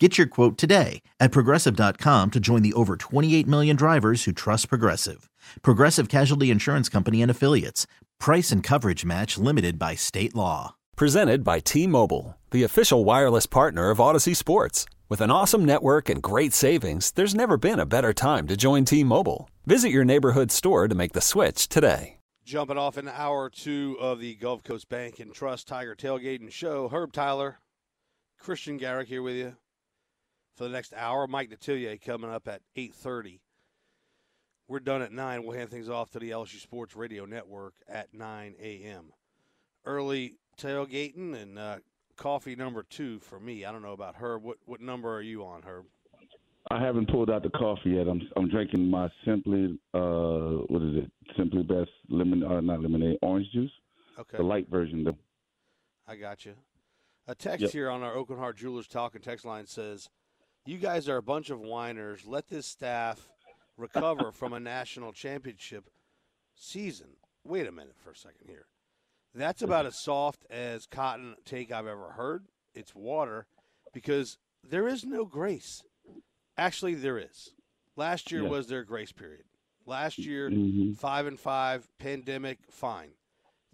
Get your quote today at progressive.com to join the over 28 million drivers who trust Progressive. Progressive Casualty Insurance Company and Affiliates. Price and coverage match limited by state law. Presented by T Mobile, the official wireless partner of Audacy Sports. With an awesome network and great savings, there's never been a better time to join T Mobile. Visit your neighborhood store to make the switch today. Jumping off an hour or two of the Gulf Coast Bank and Trust Tiger Tailgate and Show, Herb Tyler, Christian Garrick here with you for the next hour. Mike Detillier coming up at 8.30. We're done at 9. We'll hand things off to the LSU Sports Radio Network at 9 a.m. Early tailgating and uh, coffee number two for me. I don't know about Herb. What, what number are you on, Herb? I haven't pulled out the coffee yet. I'm I'm drinking my simply uh what is it? Simply best lemon uh, not lemonade orange juice. Okay. The light version though. I got you. A text Yep. here on our Aucoin Hart Jewelers Talk and text line says, "You guys are a bunch of whiners. Let this staff recover from a national championship season." Wait a minute for a second here. That's about as soft as cotton take I've ever heard. It's water because there is no grace. Actually, there is. Last year Yeah. was their grace period. Last year, Mhm. five and five, pandemic, fine.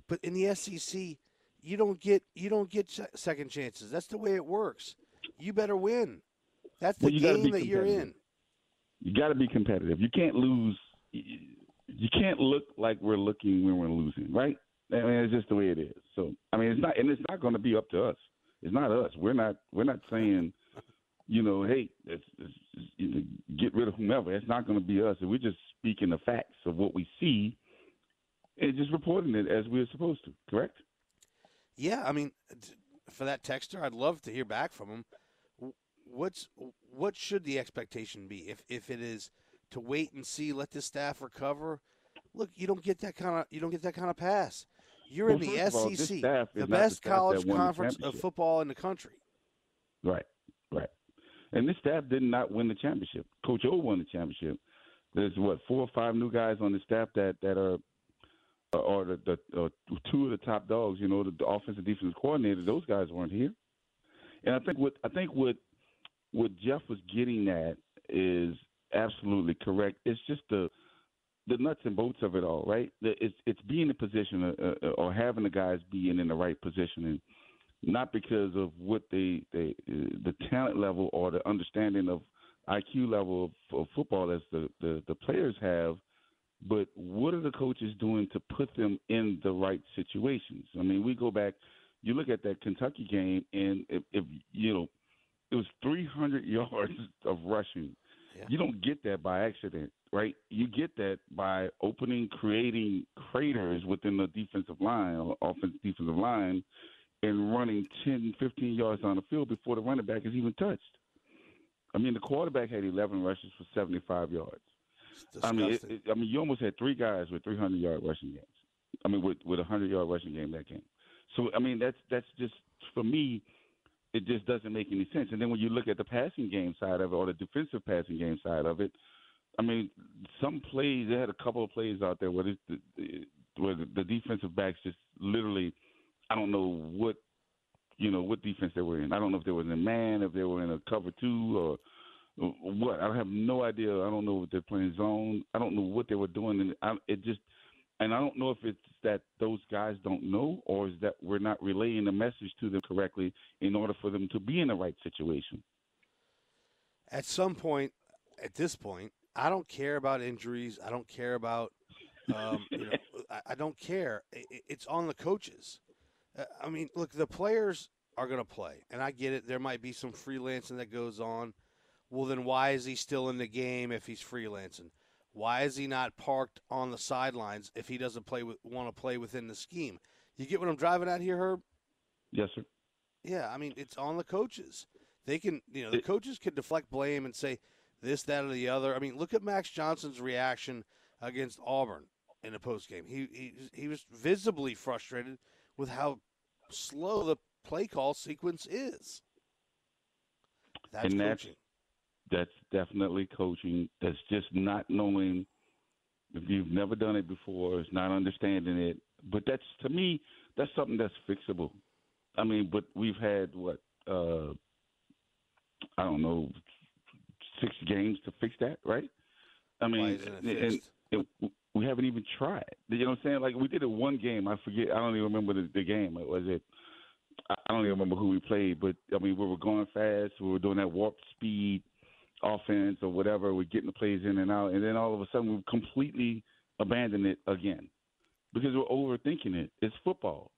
But in the SEC, you don't get you don't get second chances. That's the way it works. You better win. That's the Well, game that you're in. You got to be competitive. You can't lose. You can't look like we're looking when we're losing, right? I mean, it's just the way it is. So, I mean, it's not, and it's not going to be up to us. It's not us. We're not. We're not saying, you know, hey, it's, it's, know, get rid of whomever. It's not going to be us. We're just speaking the facts of what we see, and just reporting it as we're supposed to. Correct? Yeah, I mean, for that texter, I'd love to hear back from him. What's what should the expectation be if if it is to wait and see, let the staff recover? Look, you don't get that kind of you don't get that kind of pass. You're Well, in the all, SEC, the not the best college conference of football in the country. Right, right. And this staff did not win the championship. Coach O won the championship. There's what four or five new guys on the staff that that are, or the, the uh, two of the top dogs. You know, the, the offensive defensive coordinator. Those guys weren't here. And I think what I think what what Jeff was getting at is absolutely correct. It's just the the nuts and bolts of it all, right? It's it's being in position uh, uh, or having the guys being in the right position and not because of what they, they uh, the talent level or the understanding of IQ level of, of football as the, the the players have, but what are the coaches doing to put them in the right situations? I mean, we go back, you look at that Kentucky game, and if, if you know, it was 300 yards of rushing. Yeah. You don't get that by accident, right? You get that by opening, creating craters within the defensive line or offensive defensive line and running 10, 15 yards on the field before the running back is even touched. I mean, the quarterback had 11 rushes for 75 yards. I mean, it, it, I mean, you almost had three guys with 300 yard rushing games. I mean, with with a 100 yard rushing game that game. So I mean, that's that's just for me. It just doesn't make any sense. And then when you look at the passing game side of it, or the defensive passing game side of it, I mean, some plays. They had a couple of plays out there where the where the defensive backs just literally, I don't know what, you know, what defense they were in. I don't know if they were in a man, if they were in a cover two, or what. I have no idea. I don't know if they're playing zone. I don't know what they were doing, and I, it just. And I don't know if it's that those guys don't know, or is that we're not relaying the message to them correctly in order for them to be in the right situation. at some point, at this point, I don't care about injuries. I don't care about, um, you know, I, I don't care. I- I- It's on the coaches. Uh, I mean, look, the players are going to play, and I get it. There might be some freelancing that goes on. Well, then why is he still in the game if he's freelancing? Why is he not parked on the sidelines if he doesn't play with, want to play within the scheme? You get what I'm driving at here, Herb? Yes, sir. Yeah, I mean it's on the coaches. They can, you know, the coaches can deflect blame and say this, that, or the other. I mean, look at Max Johnson's reaction against Auburn. in the post game. He, he he was visibly frustrated with how slow the play call sequence is. That's and coaching. That's definitely coaching. That's just not knowing if you've never done it before, it's not understanding it. But that's to me, that's something that's fixable. I mean, but we've had what uh I don't know six games to fix that, right? I mean, and, and, we haven't even tried. You know what I'm saying? Like we did it one game. I forget. I don't even remember the, the game. Was it? I don't even remember who we played. But I mean, we were going fast. We were doing that warp speed offense or whatever. We're getting the plays in and out, and then all of a sudden we completely abandon it again because we're overthinking it. It's football.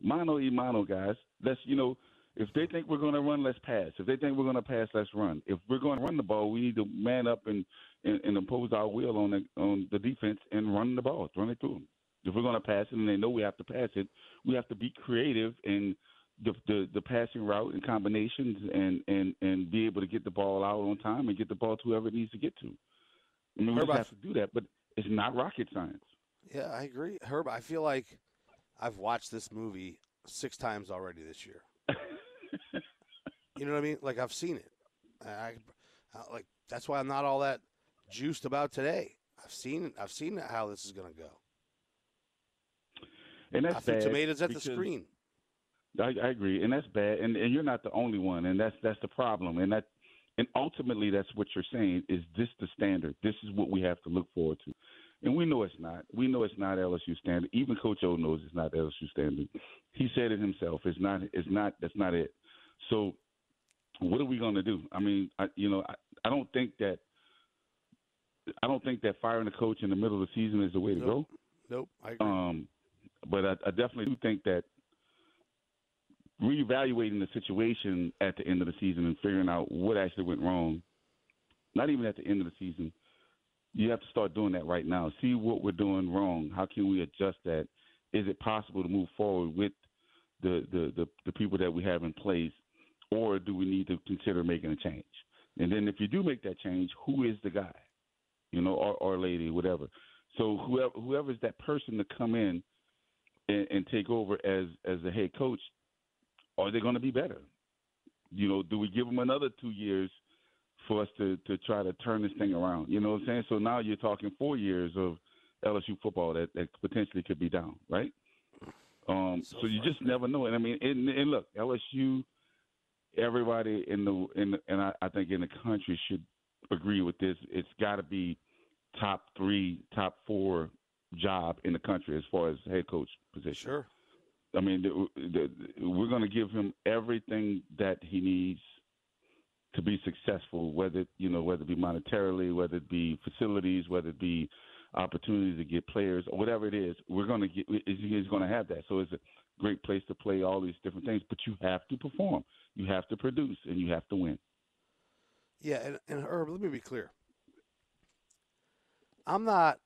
Mano y mano, guys. Let's you know if they think we're going to run, let's pass. If they think we're going to pass, let's run. If we're going to run the ball, we need to man up and, and, and impose our will on the on the defense and run the ball, run it through them. If we're going to pass it and they know we have to pass it, we have to be creative in the, the the passing route and combinations and and and be able to get the ball out on time and get the ball to whoever it needs to get to. I mean, we Herb, just have to do that, but it's not rocket science. Yeah, I agree, Herb. I feel like I've watched this movie six times already this year. you know what I mean? Like I've seen it. I, I, like that's why I'm not all that juiced about today. I've seen I've seen how this is going to go. And that's I bad tomatoes at the screen. I, I agree, and that's bad. And and you're not the only one, and that's that's the problem. And that and ultimately, that's what you're saying. Is this the standard? This is what we have to look forward to. And we know it's not. We know it's not LSU standard. Even Coach O knows it's not LSU standard. He said it himself. It's not. It's not. That's not it. So, what are we going to do? I mean, I, you know, I, I don't think that. I don't think that firing a coach in the middle of the season is the way to nope. go. Nope, I agree. Um, but I, I definitely do think that reevaluating the situation at the end of the season and figuring out what actually went wrong, not even at the end of the season, you have to start doing that right now. See what we're doing wrong. How can we adjust that? Is it possible to move forward with the, the, the, the people that we have in place, or do we need to consider making a change? And then if you do make that change, who is the guy, you know, or, or lady, whatever. So whoever whoever is that person to come in and, and take over as as the head coach, are they going to be better? You know, do we give them another two years for us to to try to turn this thing around? You know what I'm saying? So now you're talking four years of LSU football that, that potentially could be down, right? Um, so, so you just never know. And I mean, and, and look, LSU, everybody in the in the, and I, I think in the country should agree with this. It's got to be top three, top four job in the country as far as head coach position. Sure. I mean, the, the, we're going to give him everything that he needs to be successful, whether you know whether it be monetarily, whether it be facilities, whether it be opportunities to get players or whatever it is, we're going to get. He's going to have that. So it's a great place to play all these different things, but you have to perform, you have to produce, and you have to win. Yeah, and, and Herb, let me be clear. I'm not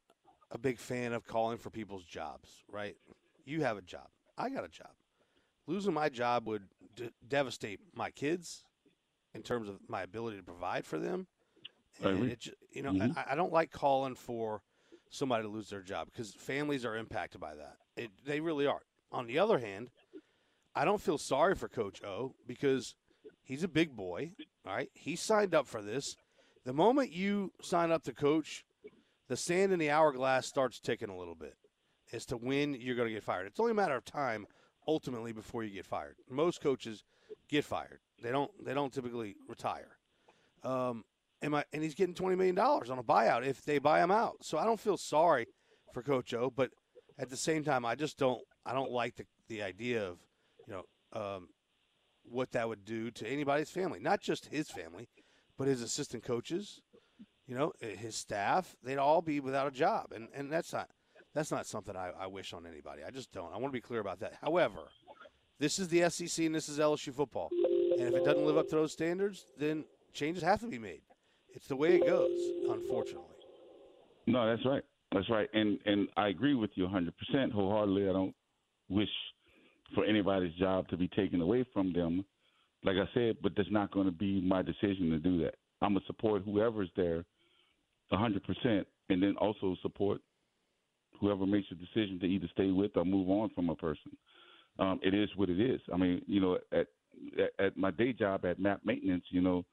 a big fan of calling for people's jobs. Right? You have a job. I got a job. Losing my job would d- devastate my kids in terms of my ability to provide for them. And it, you know, mm-hmm. I, I, don't like calling for somebody to lose their job because families are impacted by that. It, they really are. On the other hand, I don't feel sorry for Coach O because he's a big boy. All right, he signed up for this. The moment you sign up to coach, the sand in the hourglass starts ticking a little bit as to when you're going to get fired. It's only a matter of time ultimately before you get fired. Most coaches get fired. They don't. They don't typically retire. Um, and, my, and he's getting twenty million dollars on a buyout if they buy him out. So I don't feel sorry for Coach O, but at the same time, I just don't. I don't like the the idea of you know um, what that would do to anybody's family, not just his family, but his assistant coaches. You know, his staff. They'd all be without a job, and and that's not that's not something I, I wish on anybody. I just don't. I want to be clear about that. However, this is the SEC and this is LSU football. And if it doesn't live up to those standards, then changes have to be made. It's the way it goes, unfortunately. No, that's right. That's right. And and I agree with you 100% wholeheartedly. I don't wish for anybody's job to be taken away from them. Like I said, but that's not going to be my decision to do that. I'm going to support whoever's there 100% and then also support whoever makes the decision to either stay with or move on from a person. Um, it is what it is. I mean, you know, at at my day job at Map Maintenance, you know,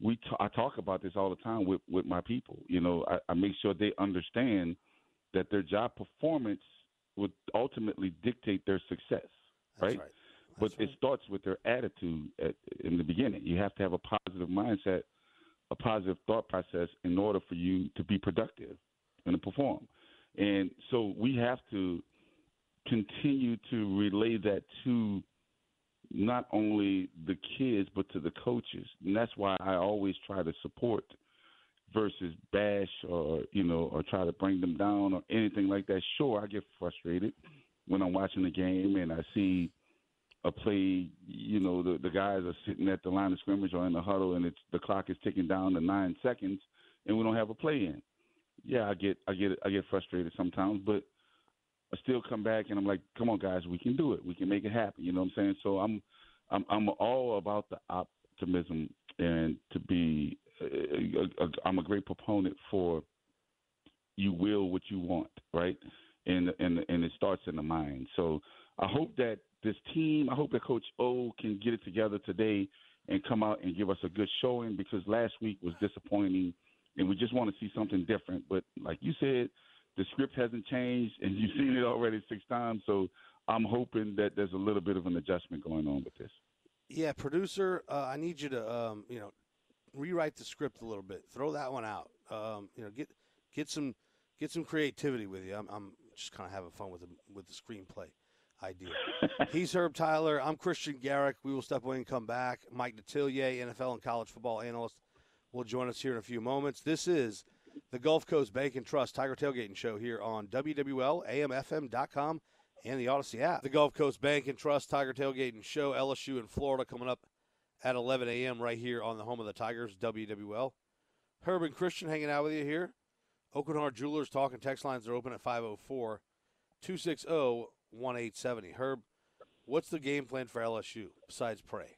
we t- I talk about this all the time with with my people. You know, I, I make sure they understand that their job performance would ultimately dictate their success, right? right. but right. it starts with their attitude at, in the beginning. You have to have a positive mindset, a positive thought process in order for you to be productive and to perform. And so we have to continue to relay that to not only the kids but to the coaches. And that's why I always try to support versus bash or you know or try to bring them down or anything like that. Sure, I get frustrated when I'm watching the game and I see a play. You know, the the guys are sitting at the line of scrimmage or in the huddle, and it's the clock is ticking down to nine seconds, and we don't have a play in. Yeah, I get I get I get frustrated sometimes, but I still come back and I'm like, come on, guys, we can do it. We can make it happen. You know what I'm saying? So I'm I'm I'm all about the optimism and to be uh, uh, uh, I'm a great proponent for you will what you want, right? And and and it starts in the mind. So I hope that this team, I hope that Coach O can get it together today and come out and give us a good showing because last week was disappointing and we just want to see something different. But like you said, the script hasn't changed and you've seen it already six times. So I'm hoping that there's a little bit of an adjustment going on with this. Yeah, producer, uh, I need you to um, you know rewrite the script a little bit. Throw that one out. Um, you know, get get some get some creativity with you. I'm, I'm just kind of having fun with the with the screenplay idea. He's Herb Tyler. I'm Christian Garrick. We will step away and come back. Mike Detillier, NFL and college football analyst, will join us here in a few moments. This is the Gulf Coast Bank and Trust Tiger Tailgating Show here on WWLAMFM.com and the Audacy app. The Gulf Coast Bank and Trust Tiger Tailgating Show, LSU in Florida, coming up at 11 a.m. right here on the home of the Tigers, WWL. Herb and Christian hanging out with you here. Hart Jewelers talking text lines are open at 504 260 1870. Herb, what's the game plan for LSU besides pray?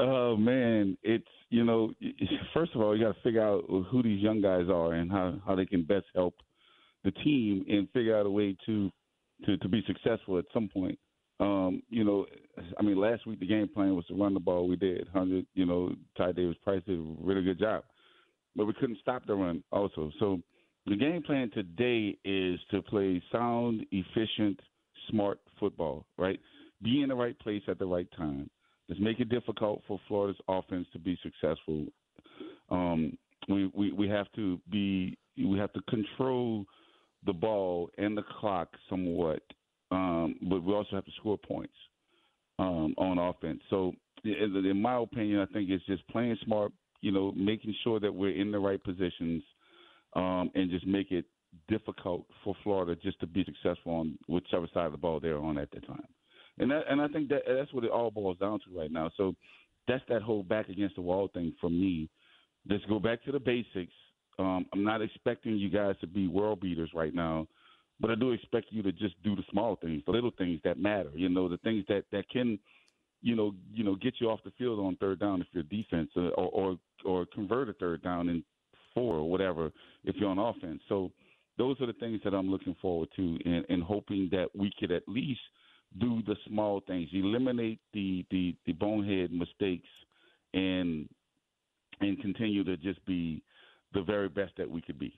Oh, man. It's, you know, first of all, you got to figure out who these young guys are and how, how they can best help the team and figure out a way to, to, to be successful at some point. Um, you know, I mean, last week the game plan was to run the ball. We did. Hundred, you know, Ty Davis Price did a really good job, but we couldn't stop the run also. So the game plan today is to play sound, efficient, smart football. Right, be in the right place at the right time. Let's make it difficult for Florida's offense to be successful. Um, we, we we have to be we have to control the ball and the clock somewhat um, but we also have to score points um, on offense. So, in, in my opinion, I think it's just playing smart. You know, making sure that we're in the right positions, um, and just make it difficult for Florida just to be successful on whichever side of the ball they're on at the time. And that, and I think that that's what it all boils down to right now. So that's that whole back against the wall thing for me. Let's go back to the basics. Um, I'm not expecting you guys to be world beaters right now. But I do expect you to just do the small things, the little things that matter. You know, the things that that can, you know, you know, get you off the field on third down if you're defense, uh, or or or convert a third down in four or whatever if you're on offense. So those are the things that I'm looking forward to, and, and hoping that we could at least do the small things, eliminate the the, the bonehead mistakes, and and continue to just be the very best that we could be.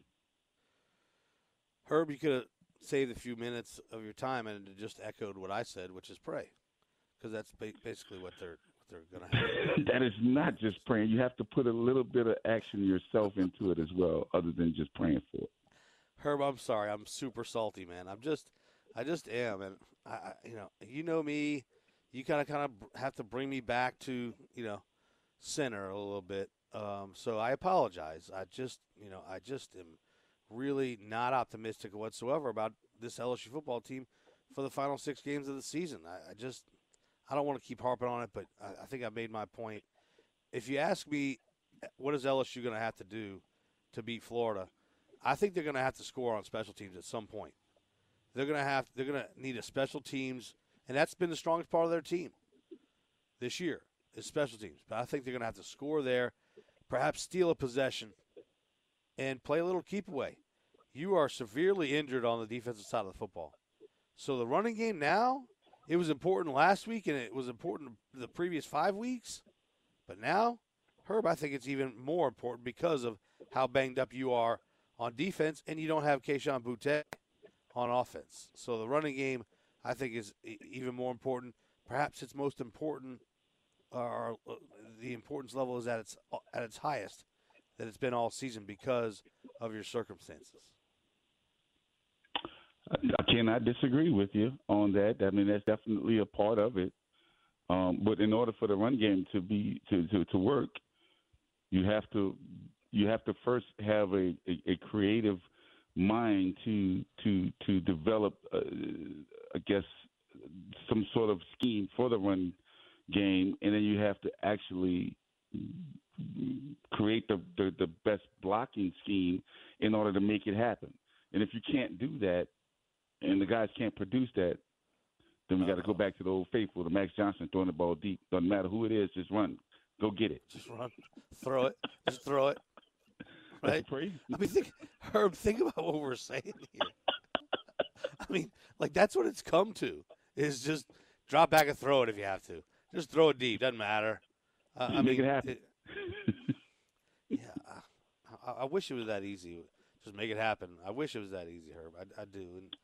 Herb, you could have saved a few minutes of your time and it just echoed what I said, which is pray, because that's ba- basically what they're what they're going to have. that is not just praying. You have to put a little bit of action yourself into it as well, other than just praying for it. Herb, I'm sorry, I'm super salty, man. I'm just, I just am, and I, you know, you know me. You kind of, kind of have to bring me back to, you know, center a little bit. Um, so I apologize. I just, you know, I just am really not optimistic whatsoever about this LSU football team for the final six games of the season. I, I just I don't want to keep harping on it, but I, I think I made my point. If you ask me, what is LSU going to have to do to beat Florida? I think they're going to have to score on special teams at some point. They're to have they're to need a special teams, and that's been the strongest part of their team this year is special teams. But I think they're to have to score there, perhaps steal a possession and play a little keep away. You are severely injured on the defensive side of the football. So the running game now, it was important last week and it was important the previous five weeks. But now, Herb, I think it's even more important because of how banged up you are on defense and you don't have Kayshon Boutte on offense. So the running game, I think, is even more important. Perhaps it's most important, or the importance level is at its at its highest that it's been all season because of your circumstances. I cannot disagree with you on that. I mean, that's definitely a part of it. Um, but in order for the run game to be to, to, to work, you have to you have to first have a, a, a creative mind to to to develop, uh, I guess, some sort of scheme for the run game, and then you have to actually create the, the, the best blocking scheme in order to make it happen. And if you can't do that, and the guys can't produce that, then we got to go back to the old faithful, the Max Johnson throwing the ball deep. Doesn't matter who it is, just run, go get it. Just run, throw it, just throw it. Right? I mean, think, Herb, think about what we're saying here. I mean, like that's what it's come to is just drop back and throw it if you have to. Just throw it deep, doesn't matter. Uh, I make mean, it happen. It, yeah, I, I, wish it was that easy. Just make it happen. I wish it was that easy, Herb. I, I do. And,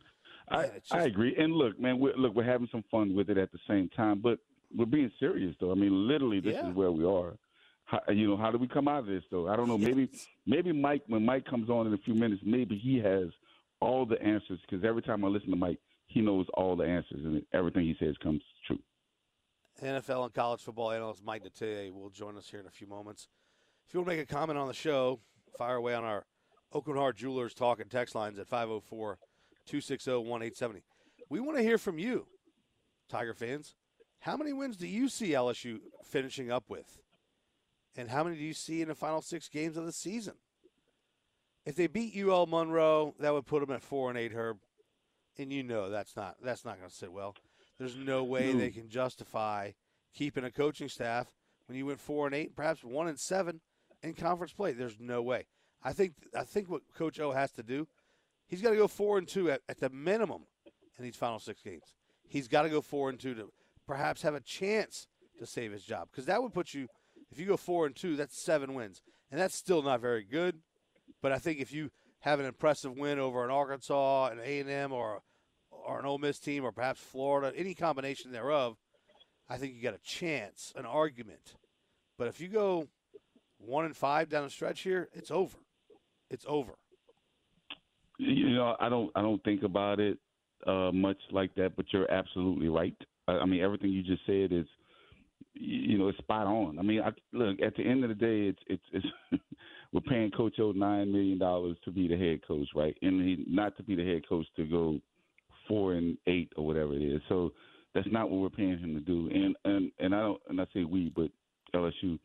I, just... I agree. And look, man, we're, look, we're having some fun with it at the same time, but we're being serious, though. I mean, literally, this yeah. is where we are. How, you know, how do we come out of this, though? I don't know. Maybe, maybe Mike, when Mike comes on in a few minutes, maybe he has all the answers because every time I listen to Mike, he knows all the answers and everything he says comes true. NFL and college football analyst Mike Detillier will join us here in a few moments. If you want to make a comment on the show, fire away on our Aucoin Hart Jewelers talk and text lines at 504 260 1870. We want to hear from you, Tiger fans. How many wins do you see LSU finishing up with? And how many do you see in the final six games of the season? If they beat UL Monroe, that would put them at four and eight, Herb. And you know that's not that's not going to sit well. There's no way no. they can justify keeping a coaching staff when you went four and eight, perhaps one and seven in conference play. There's no way. I think I think what Coach O has to do, he's got to go four and two at, at the minimum in these final six games. He's got to go four and two to perhaps have a chance to save his job because that would put you if you go four and two, that's seven wins, and that's still not very good. But I think if you have an impressive win over an Arkansas, an A and M, or or an Ole Miss team, or perhaps Florida, any combination thereof, I think you got a chance, an argument. But if you go one and five down the stretch here, it's over. It's over. You know, I don't I don't think about it uh, much like that, but you're absolutely right. I, I mean, everything you just said is, you know, it's spot on. I mean, I, look at the end of the day, it's it's, it's we're paying Coach O nine million dollars to be the head coach, right? And he not to be the head coach to go four and eight or whatever it is. So that's not what we're paying him to do. And and and I don't and I say we, but LSU.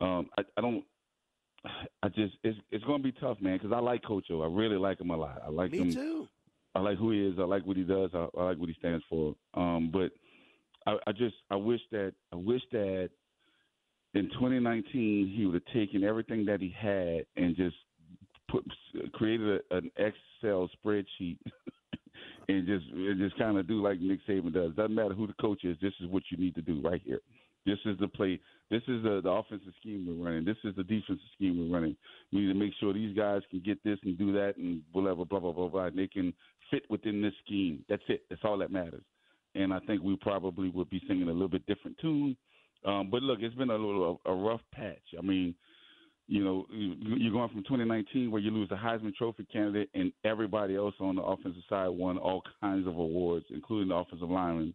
Um, I, I don't. I just it's it's going to be tough, man, because I like Coach O. I really like him a lot. I like Me him. too. I like who he is. I like what he does. I, I like what he stands for. Um, but I, I just I wish that I wish that in 2019 he would have taken everything that he had and just put created a, an Excel spreadsheet and just and just kind of do like Nick Saban does. Doesn't matter who the coach is. This is what you need to do right here. This is the play. This is the, the offensive scheme we're running. This is the defensive scheme we're running. We need to make sure these guys can get this and do that and whatever, blah blah blah blah. And they can fit within this scheme. That's it. That's all that matters. And I think we probably would be singing a little bit different tune. Um, but look, it's been a little a, a rough patch. I mean, you know, you're going from 2019 where you lose the Heisman Trophy candidate and everybody else on the offensive side won all kinds of awards, including the offensive lineman.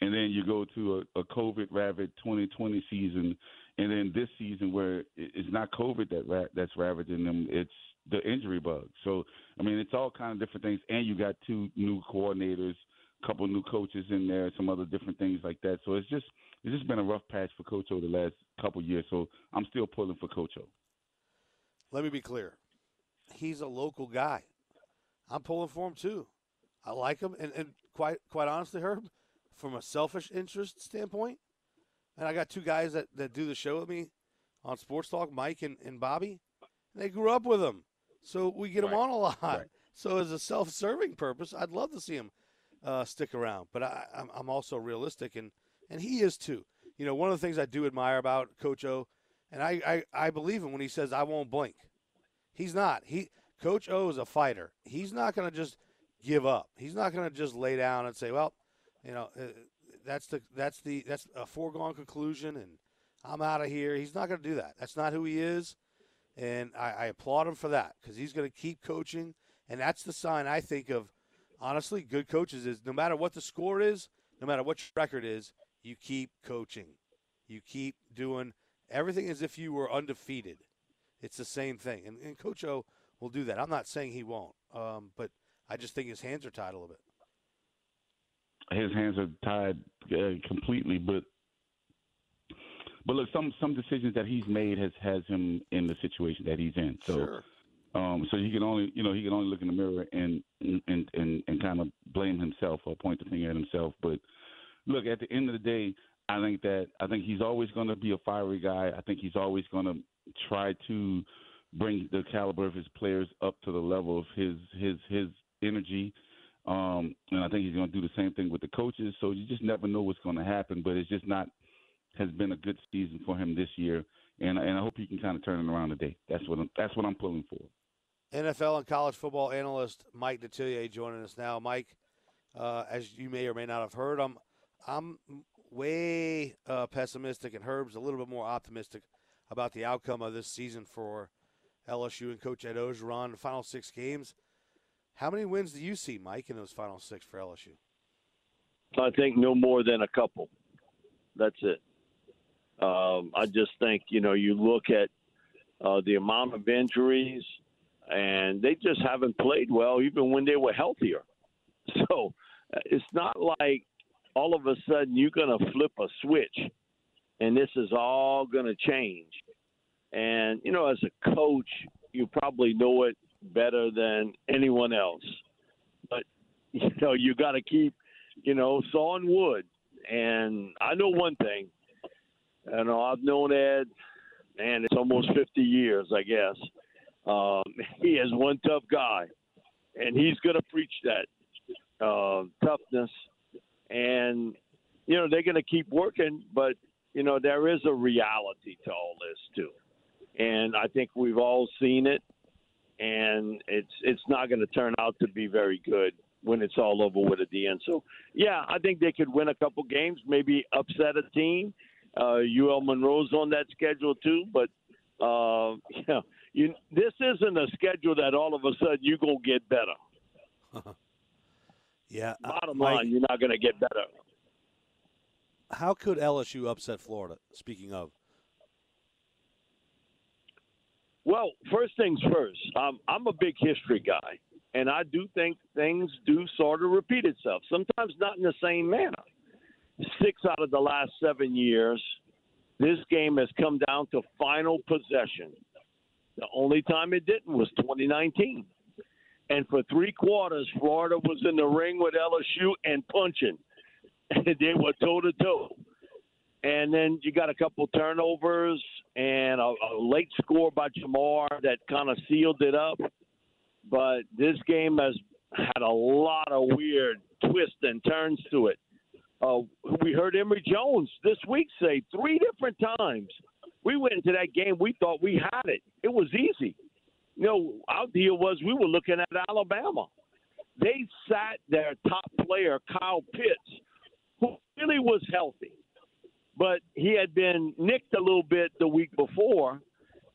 And then you go to a, a COVID ravaged 2020 season, and then this season where it's not COVID that ra- that's ravaging them, it's the injury bug. So I mean, it's all kind of different things, and you got two new coordinators, couple new coaches in there, some other different things like that. So it's just it's just been a rough patch for Coach O the last couple years. So I'm still pulling for Coach O. Let me be clear. He's a local guy. I'm pulling for him too. I like him, and, and quite quite honestly, Herb, from a selfish interest standpoint, and I got two guys that, that do the show with me on Sports Talk, Mike and, and Bobby, and they grew up with him, so we get Right. him on a lot. Right. So as a self-serving purpose, I'd love to see him uh, stick around. But I, I'm, I'm also realistic, and and he is too. You know, one of the things I do admire about Coach O, and I, I, I believe him when he says I won't blink. He's not. He Coach O is a fighter. He's not going to just give up. He's not going to just lay down and say, well, you know, uh, that's the that's the that's a foregone conclusion, and I'm out of here. He's not going to do that. That's not who he is, and I, I applaud him for that because he's going to keep coaching, and that's the sign I think of. Honestly, good coaches is no matter what the score is, no matter what your record is, you keep coaching, you keep doing everything as if you were undefeated. It's the same thing, and, and Coach O will do that. I'm not saying he won't, um, but I just think his hands are tied a little bit. his hands are tied uh, completely. But but look, some some decisions that he's made has has him in the situation that he's in. So sure. Um, so he can only you know he can only look in the mirror and and and and kind of blame himself or point the finger at himself. But look, at the end of the day, I think that I think he's always going to be a fiery guy. I think he's always going to try to bring the caliber of his players up to the level of his his his energy. Um, and I think he's going to do the same thing with the coaches. So you just never know what's going to happen. But it's just not has been a good season for him this year, and and I hope he can kind of turn it around today. That's what I'm, that's what I'm pulling for. NFL and college football analyst Mike Detillier joining us now. Mike, uh, as you may or may not have heard, I'm I'm way uh, pessimistic, and Herb's a little bit more optimistic about the outcome of this season for LSU and Coach Ed Orgeron. The final six games. How many wins do you see, Mike, in those final six for LSU? I think no more than a couple. That's it. Um, I just think you know you look at uh, the amount of injuries, and they just haven't played well, even when they were healthier. So uh, it's not like all of a sudden you're going to flip a switch, and this is all going to change. And you know, as a coach, you probably know it better than anyone else. But you know, you got to keep you know sawing wood. And I know one thing. Know, I've known Ed, man, it's almost 50 years, I guess. Um, he is one tough guy, and he's going to preach that uh, toughness. And you know, they're going to keep working, but you know, there is a reality to all this too. And I think we've all seen it, and it's it's not going to turn out to be very good when it's all over with at the end. So, yeah, I think they could win a couple games, maybe upset a team. Uh, UL Monroe's on that schedule too, but uh, you know, you, this isn't a schedule that all of a sudden you gonna get better. Yeah. uh, Bottom Mike, line, you're not gonna get better. how could LSU upset Florida? Speaking of, Well, first things first. Um, I'm a big history guy, and I do think things do sort of repeat itself. Sometimes not in the same manner. Six out of the last seven years, this game has come down to final possession. The only time it didn't was 2019. And for three quarters, Florida was in the ring with LSU and punching. They were toe to toe. And then you got a couple turnovers and a, a late score by Ja'Marr that kind of sealed it up. But this game has had a lot of weird twists and turns to it. Uh, we heard Emory Jones this week say three different times. We went into that game, we thought we had it. It was easy. You know, our deal was we were looking at Alabama. They sat their top player, Kyle Pitts, who really was healthy but he had been nicked a little bit the week before.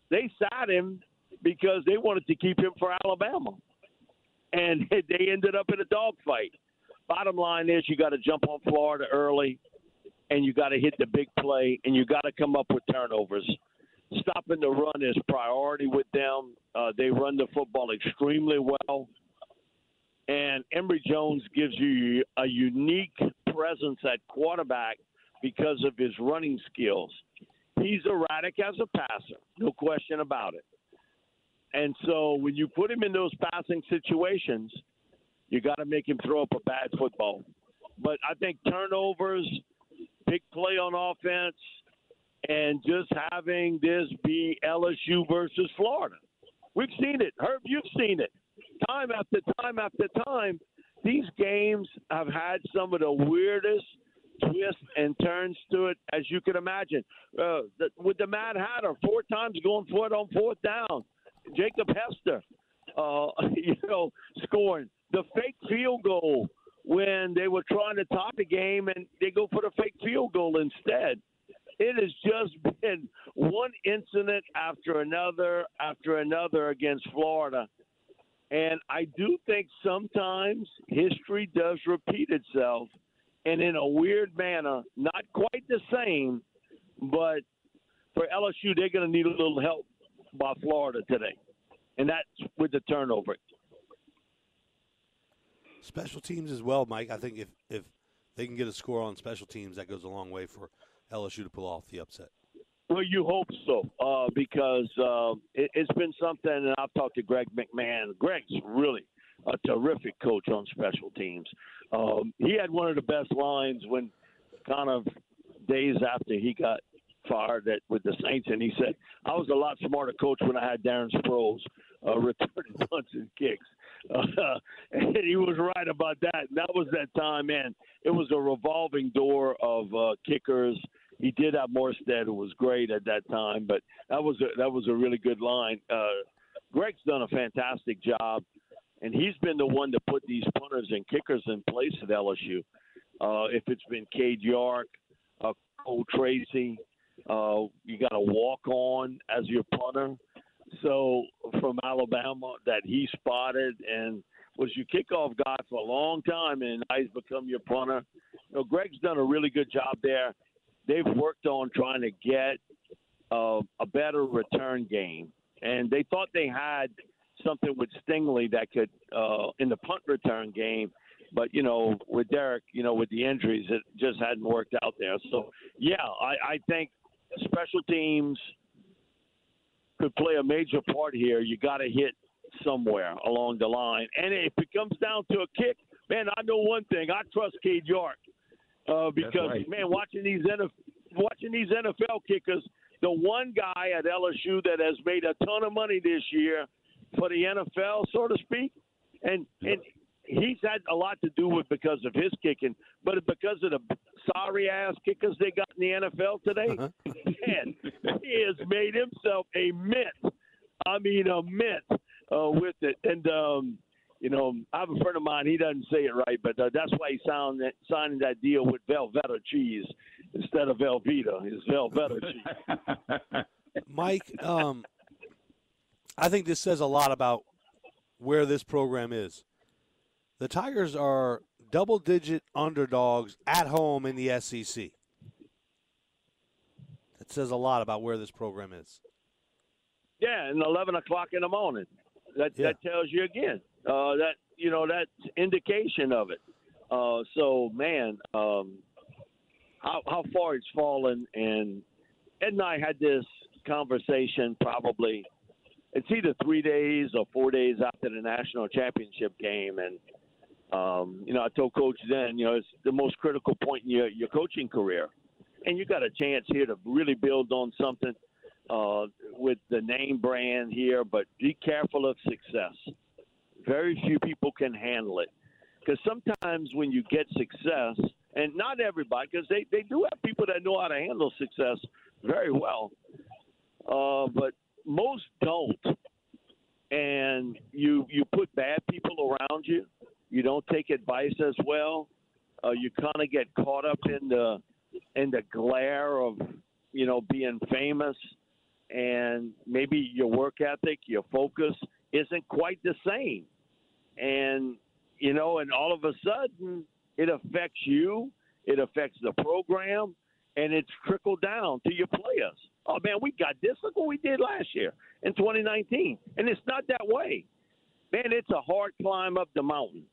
They sat him because they wanted to keep him for Alabama, and they ended up in a dogfight. Bottom line is, you got to jump on Florida early, and you got to hit the big play, and you got to come up with turnovers. Stopping the run is priority with them. Uh, they run the football extremely well. And Emory Jones gives you a unique presence at quarterback because of his running skills. He's erratic as a passer, no question about it. And so when you put him in those passing situations, you got to make him throw up a bad football. But I think turnovers, big play on offense, and just having this be LSU versus Florida. We've seen it. Herb, you've seen it. Time after time after time, these games have had some of the weirdest twists and turns to it as you can imagine. Uh, the, with the Mad Hatter, four times going for it on fourth down. Jacob Hester, uh, you know, scoring the fake field goal when they were trying to top the game and they go for the fake field goal instead. It has just been one incident after another after another against Florida. And I do think sometimes history does repeat itself and in a weird manner, not quite the same, but for LSU, they're going to need a little help by Florida today. And that's with the turnover. Special teams as well, Mike. I think if, if they can get a score on special teams, that goes a long way for LSU to pull off the upset. Well, you hope so, uh, because uh, it, has been something, and I've talked to Greg McMahon. Greg's really a terrific coach on special teams. Um, he had one of the best lines when, kind of days after he got fired at, with the Saints, and he said, "I was a lot smarter coach when I had Darren Sproles uh, returning punts and kicks." Uh, and he was right about that. And that was that time, man. It was a revolving door of uh, kickers. He did have Morstead, who was great at that time, but that was a, that was a really good line. Uh, Greg's done a fantastic job, and he's been the one to put these punters and kickers in place at LSU. Uh, if it's been Cade York, uh, Cole Tracy, uh, you got a walk on as your punter. So from Alabama that he spotted and was your kickoff guy for a long time, and now he's become your punter. You know, Greg's done a really good job there. They've worked on trying to get uh, a better return game, and they thought they had something with Stingley that could uh, in the punt return game. But you know, with Derek, you know, with the injuries, it just hadn't worked out there. So yeah, I, I think special teams could play a major part here. You got to hit somewhere along the line, and if it comes down to a kick, man, I know one thing: I trust Cade York uh, because right. man, watching these NFL, watching these NFL kickers, the one guy at LSU that has made a ton of money this year for the NFL, so to speak, and and he's had a lot to do with because of his kicking, but because of the sorry ass kickers they got in the NFL today, uh-huh. man, he has made himself a myth. I mean, a myth uh, with it, and. um you know, I have a friend of mine. He doesn't say it right, but uh, that's why he signed that, signing that deal with Velveeta cheese instead of Velveeta. It's Velveeta cheese. Mike, um, I think this says a lot about where this program is. The Tigers are double digit underdogs at home in the SEC. That says a lot about where this program is. Yeah, and 11 o'clock in the morning. That, yeah. that tells you again. Uh, that you know that's indication of it. Uh, so man, um, how how far it's fallen, and Ed and I had this conversation probably it's either three days or four days after the national championship game, and um, you know, I told Coach then, you know, it's the most critical point in your your coaching career, and you got a chance here to really build on something uh, with the name brand here, but be careful of success. Very few people can handle it because sometimes when you get success, and not everybody, because they they do have people that know how to handle success very well, uh, but most don't. And you you put bad people around you. You don't take advice as well. Uh, you kind of get caught up in the in the glare of you know being famous, and maybe your work ethic, your focus isn't quite the same. And you know, and all of a sudden, it affects you. It affects the program, and it's trickled down to your players oh man, we got this. Look what we did last year in 2019, and it's not that way. Man, it's a hard climb up the mountain,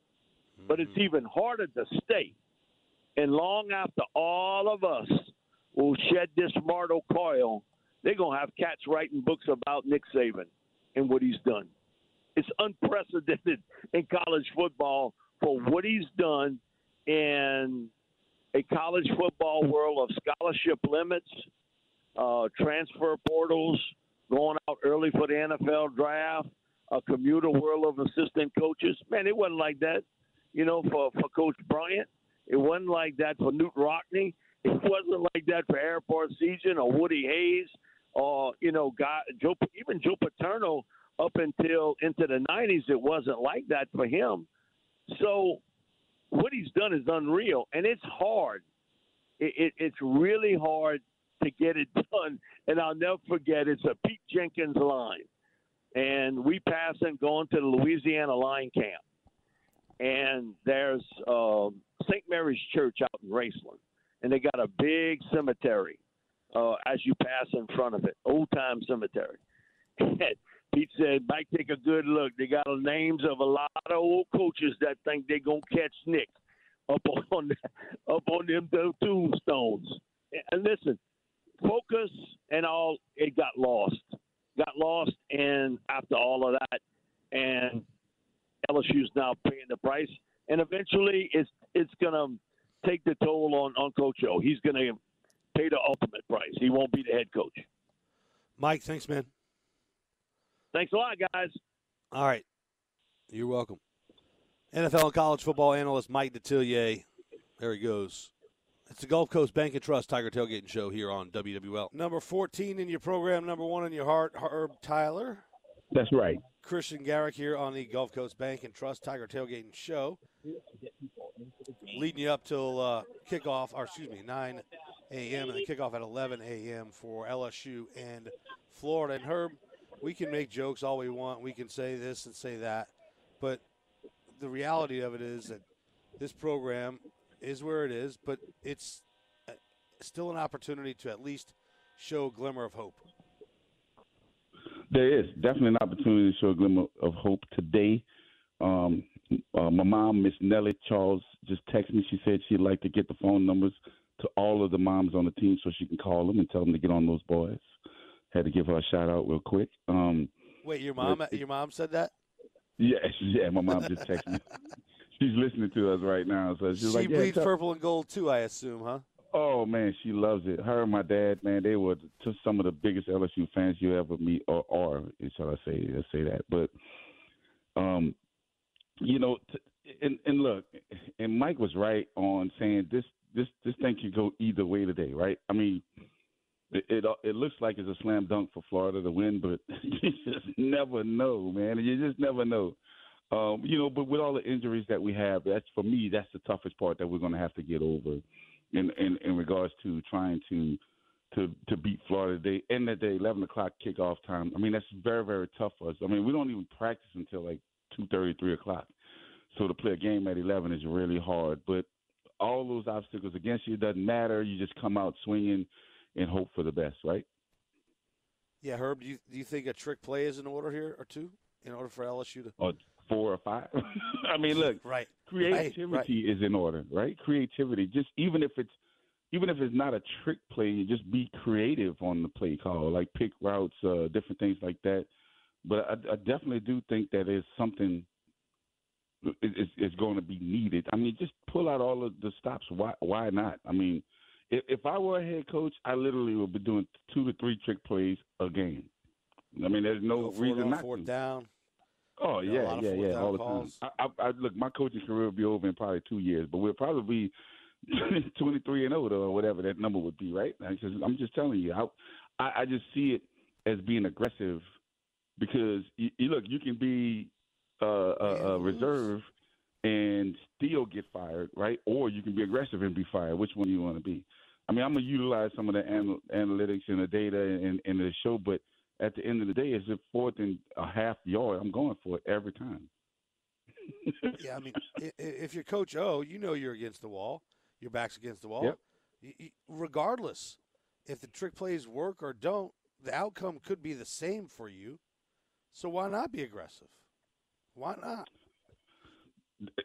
mm-hmm. but it's mm-hmm. even harder to stay. And long after all of us will shed this mortal coil, they're gonna have cats writing books about Nick Saban and what he's done. It's unprecedented in college football for what he's done in a college football world of scholarship limits, uh, transfer portals, going out early for the NFL draft, a commuter world of assistant coaches. Man, it wasn't like that, you know, for, for Coach Bryant. It wasn't like that for Knute Rockne. It wasn't like that for Ara Parseghian or Woody Hayes or, you know, God, Joe, even Joe Paterno up until into the 90s. It wasn't like that for him. So what he's done is unreal, and it's hard. It, it, it's really hard to get it done. And I'll never forget, it's a Pete Jenkins line. And we pass and going to the Louisiana line camp. And there's uh, St. Mary's Church out in Raceland. And they got a big cemetery uh, as you pass in front of it, old time cemetery. Pete said, Mike, take a good look. They got the names of a lot of old coaches that think they're to catch Nick up on up on them tombstones. And listen, focus and all, it got lost. Got lost, and after all of that, and LSU's now paying the price. And eventually, it's it's going to take the toll on, on Coach O. He's going to pay the ultimate price. He won't be the head coach. Mike, thanks, man. Thanks a lot, guys. All right. You're welcome. NFL and college football analyst Mike Detillier. There he goes. It's the Gulf Coast Bank and Trust Tiger Tailgating Show here on WWL. Number 14 in your program, number one in your heart, Herb Tyler. That's right. Christian Garrick here on the Gulf Coast Bank and Trust Tiger Tailgating Show. Leading you up till uh, kickoff, or excuse me, 9 a.m. and the kickoff at 11 a.m. for LSU and Florida. And Herb, we can make jokes all we want. We can say this and say that. But the reality of it is that this program is where it is, but it's uh, still an opportunity to at least show a glimmer of hope. There is definitely an opportunity to show a glimmer of hope today. Um, uh, my mom, Miss Nellie Charles, just texted me. She said she'd like to get the phone numbers to all of the moms on the team so she can call them and tell them to get on those boys. Had to give her a shout out real quick. Um, Wait, your mom? Your mom said that? Yeah, yeah. My mom just texted me. She's listening to us right now, so she's she like, "She bleeds yeah, purple and gold too, I assume, huh?" Oh man, she loves it. Her and my dad, man, they were just some of the biggest LSU fans you ever meet, or, or shall I say, let's say that. But, um, you know, t- and and look, and Mike was right on saying this this this thing could go either way today, right? I mean, it, it it, looks like it's a slam dunk for Florida to win, but you just never know, man. You just never know. Um, you know, but with all the injuries that we have, that's for me, that's the toughest part that we're going to have to get over, in, in in regards to trying to to to beat Florida. They end at the eleven o'clock kickoff time. I mean, that's very very tough for us. I mean, we don't even practice until like two thirty, three o'clock. So to play a game at eleven is really hard. But all those obstacles against you doesn't matter. You just come out swinging and hope for the best, right? Yeah, Herb. Do you do you think a trick play is in order here or two in order for LSU to? Or four or five. I mean, look, right. Creativity right, right. is in order, right? Creativity, just even if it's even if it's not a trick play, just be creative on the play call, like pick routes, uh, different things like that. But I, I definitely do think that is something is, is going to be needed. I mean, just pull out all of the stops. Why? Why not? I mean, if, if I were a head coach, I literally would be doing two to three trick plays a game. I mean, there's no reason not fourth to. down. Oh You know, yeah, yeah, yeah, all the time. I, I, I look, my coaching career will be over in probably two years, but we'll probably be twenty three and older or whatever that number would be, right? I just, I'm just telling you, I, I, I just see it as being aggressive because you, you look, you can be uh, a, a reserve and still get fired, right? Or you can be aggressive and be fired. Which one do you want to be? I mean, I'm gonna utilize some of the anal- analytics and the data and, and the show, but at the end of the day, it's a fourth and a half yard. I'm going for it every time. yeah, I mean, if you're Coach O, you know you're against the wall. Your back's against the wall. Yep. Regardless, if the trick plays work or don't, the outcome could be the same for you. So why not be aggressive? Why not?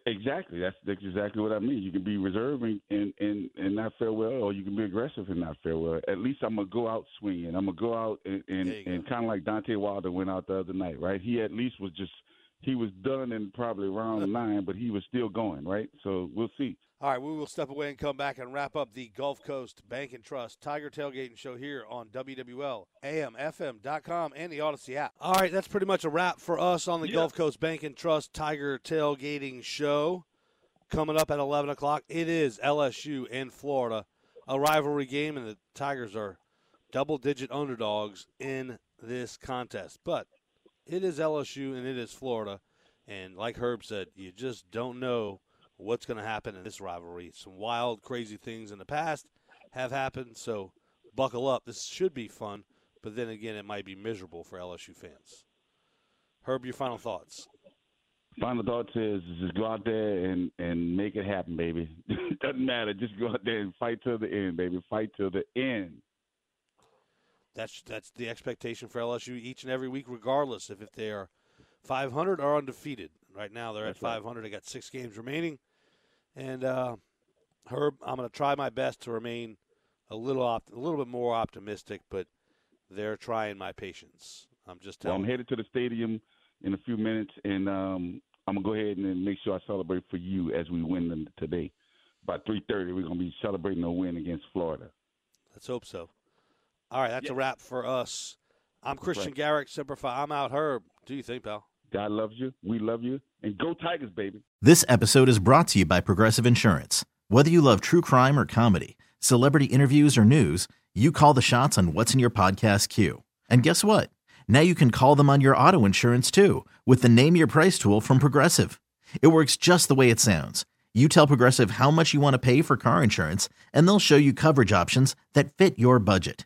Exactly. That's, that's exactly what I mean. You can be reserved and, and, and, and not fare well, or you can be aggressive and not fare well. At least I'm gonna go out swinging. I'm gonna go out and and, and kind of like Deontay Wilder went out the other night, right? He at least was just he was done in probably round nine, but he was still going, right? So we'll see. All right, we will step away and come back and wrap up the Gulf Coast Bank and Trust Tiger Tailgating Show here on WWL, AMFM.com, and the Audacy app. All right, that's pretty much a wrap for us on the Yeah. Gulf Coast Bank and Trust Tiger Tailgating Show. Coming up at 11 o'clock, it is LSU in Florida, a rivalry game, and the Tigers are double digit underdogs in this contest. But it is LSU and it is Florida. And like Herb said, you just don't know what's going to happen in this rivalry. Some wild, crazy things in the past have happened, so buckle up. This should be fun, but then again, it might be miserable for LSU fans. Herb, your final thoughts. Final thoughts is just go out there and and make it happen, baby. Doesn't matter. Just go out there and fight till the end, baby. Fight till the end. That's that's the expectation for LSU each and every week, regardless of if they are 500 or undefeated. Right now, they're That's at right. 500. They got six games remaining, and uh, Herb, I'm going to try my best to remain a little op- a little bit more optimistic, but they're trying my patience. I'm just Well, telling. I'm headed to the stadium in a few minutes, and um, I'm gonna go ahead and make sure I celebrate for you as we win them today. By 3:30, we're gonna be celebrating a win against Florida. Let's hope so. All right, that's a wrap for us. I'm Christian right. Garrick, Semper Fi. I'm out. Herb, do you think, pal? God loves you. We love you, and go Tigers, baby. This episode is brought to you by Progressive Insurance. Whether you love true crime or comedy, celebrity interviews or news, you call the shots on what's in your podcast queue. And guess what? Now you can call them on your auto insurance too with the Name Your Price tool from Progressive. It works just the way it sounds. You tell Progressive how much you want to pay for car insurance, and they'll show you coverage options that fit your budget.